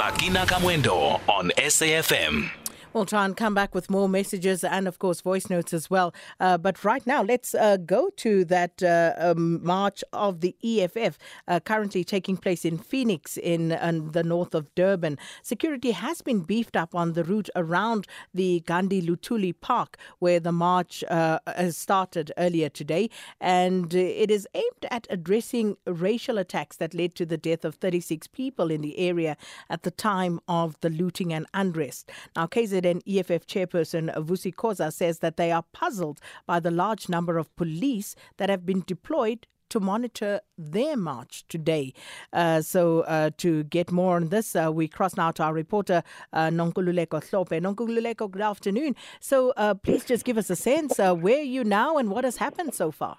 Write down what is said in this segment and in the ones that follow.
Sakina Kamwendo on SAFM. We'll try and come back with more messages and, of course, voice notes as well. Uh, but right now, let's uh, go to that uh, um, march of the EFF uh, currently taking place in Phoenix in, in the north of Durban. Security has been beefed up on the route around the Gandhi Lutuli Park, where the march uh, started earlier today. And it is aimed at addressing racial attacks that led to the death of 36 people in the area at the time of the looting and unrest. Now, KZN EFF chairperson Vusi Khoza says that they are puzzled by the large number of police that have been deployed to monitor their march today. Uh, so, uh, to get more on this, uh, we cross now to our reporter, uh, Nonkululeko Hlophe. Nonkululeko, good afternoon. So, uh, please just give us a sense uh, where you now and what has happened so far?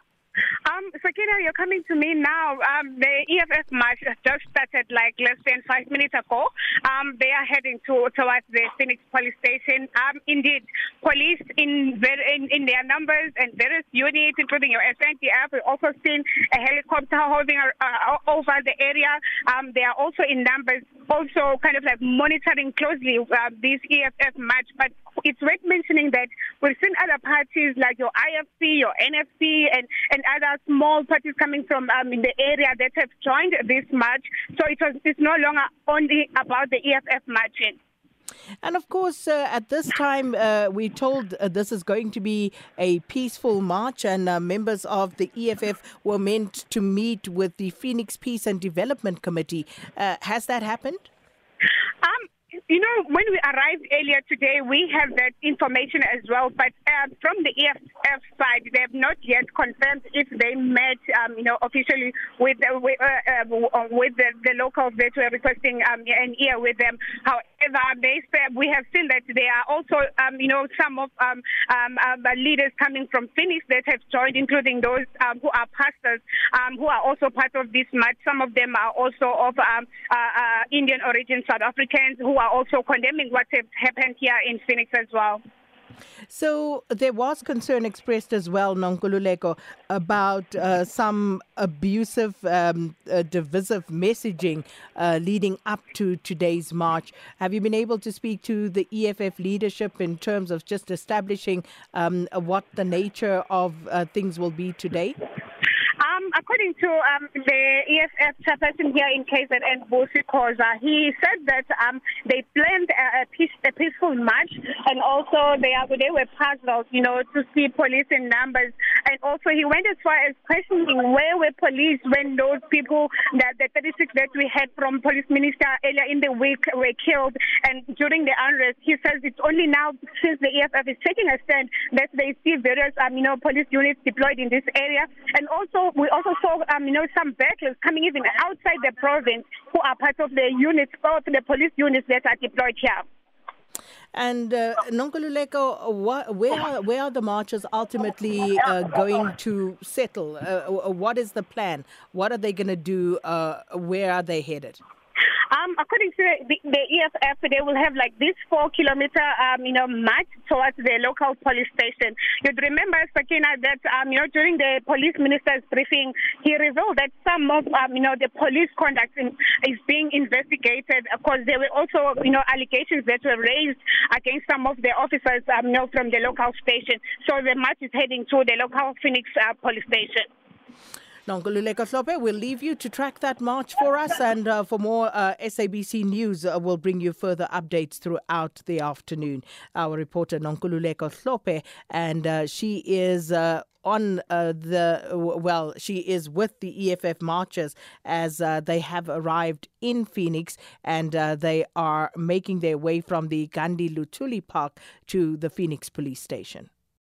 Um, Sakina, you're coming to me now. Um, the EFF march just like less than five minutes ago. Um, they are heading to towards the Phoenix police station. Um, indeed, police in, very, in in their numbers and various units, including your SNTF. We've also seen a helicopter hovering uh, over the area. Um, they are also in numbers, also kind of like monitoring closely uh, this EFF march. But it's worth mentioning that we've seen other parties like your IFP, your NFP, and and other small parties coming from um, in the area that have joined this march. So it was it's no longer only about the EFF marching. And of course, uh, at this time, uh, we told uh, this is going to be a peaceful march, and uh, members of the EFF were meant to meet with the Phoenix Peace and Development Committee. Uh, has that happened? Um, you know, when we arrived earlier today, we have that information as well. But uh, from the EFF side, they have not yet confirmed if they met, um, you know, officially with with the, the locals that were requesting um, an ear with them. They we have seen that there are also, um, you know, some of um, um, uh, leaders coming from Phoenix that have joined, including those um, who are pastors um, who are also part of this march. Some of them are also of um, uh, uh, Indian origin, South Africans who are also condemning what has happened here in Phoenix as well. So there was concern expressed as well, Nonkululeko, about uh, some abusive, um, uh, divisive messaging uh, leading up to today's march. Have you been able to speak to the EFF leadership in terms of just establishing um, what the nature of uh, things will be today? To um, the EFF chairperson here in KZN, Vusi Khoza, he said that um, they planned a, a, peace, a peaceful march, and also they are they were puzzled, you know, to see police in numbers, and also he went as far as questioning where were police when those people that the 36 that we had from police minister earlier in the week were killed, and during the unrest, he says it's only now since the EFF is taking a stand that they see various, um, you know, police units deployed in this area, and also we also saw, um, you know, some battlers coming even outside the province who are part of the units, both the police units that are deployed here. And uh, Nonkululeko, where are, where are the marchers ultimately uh, going to settle? Uh, what is the plan? What are they going to do? Uh, where are they headed? Um, according to the, the EFF, they will have like this four kilometer, um, you know, march towards the local police station. You'd remember, Sakina, that, um, you know, during the police minister's briefing, he revealed that some of, um, you know, the police conduct in, is being investigated because there were also, you know, allegations that were raised against some of the officers, um, you know, from the local station. So the march is heading to the local Phoenix uh, police station. Nonkululeko Hlophe, we'll leave you to track that march for us. And uh, for more uh, SABC news, uh, we'll bring you further updates throughout the afternoon. Our reporter, Nonkululeko Hlophe, and uh, she is uh, on uh, the well she is with the EFF marchers as uh, they have arrived in Phoenix and uh, they are making their way from the Gandhi Lutuli Park to the Phoenix police station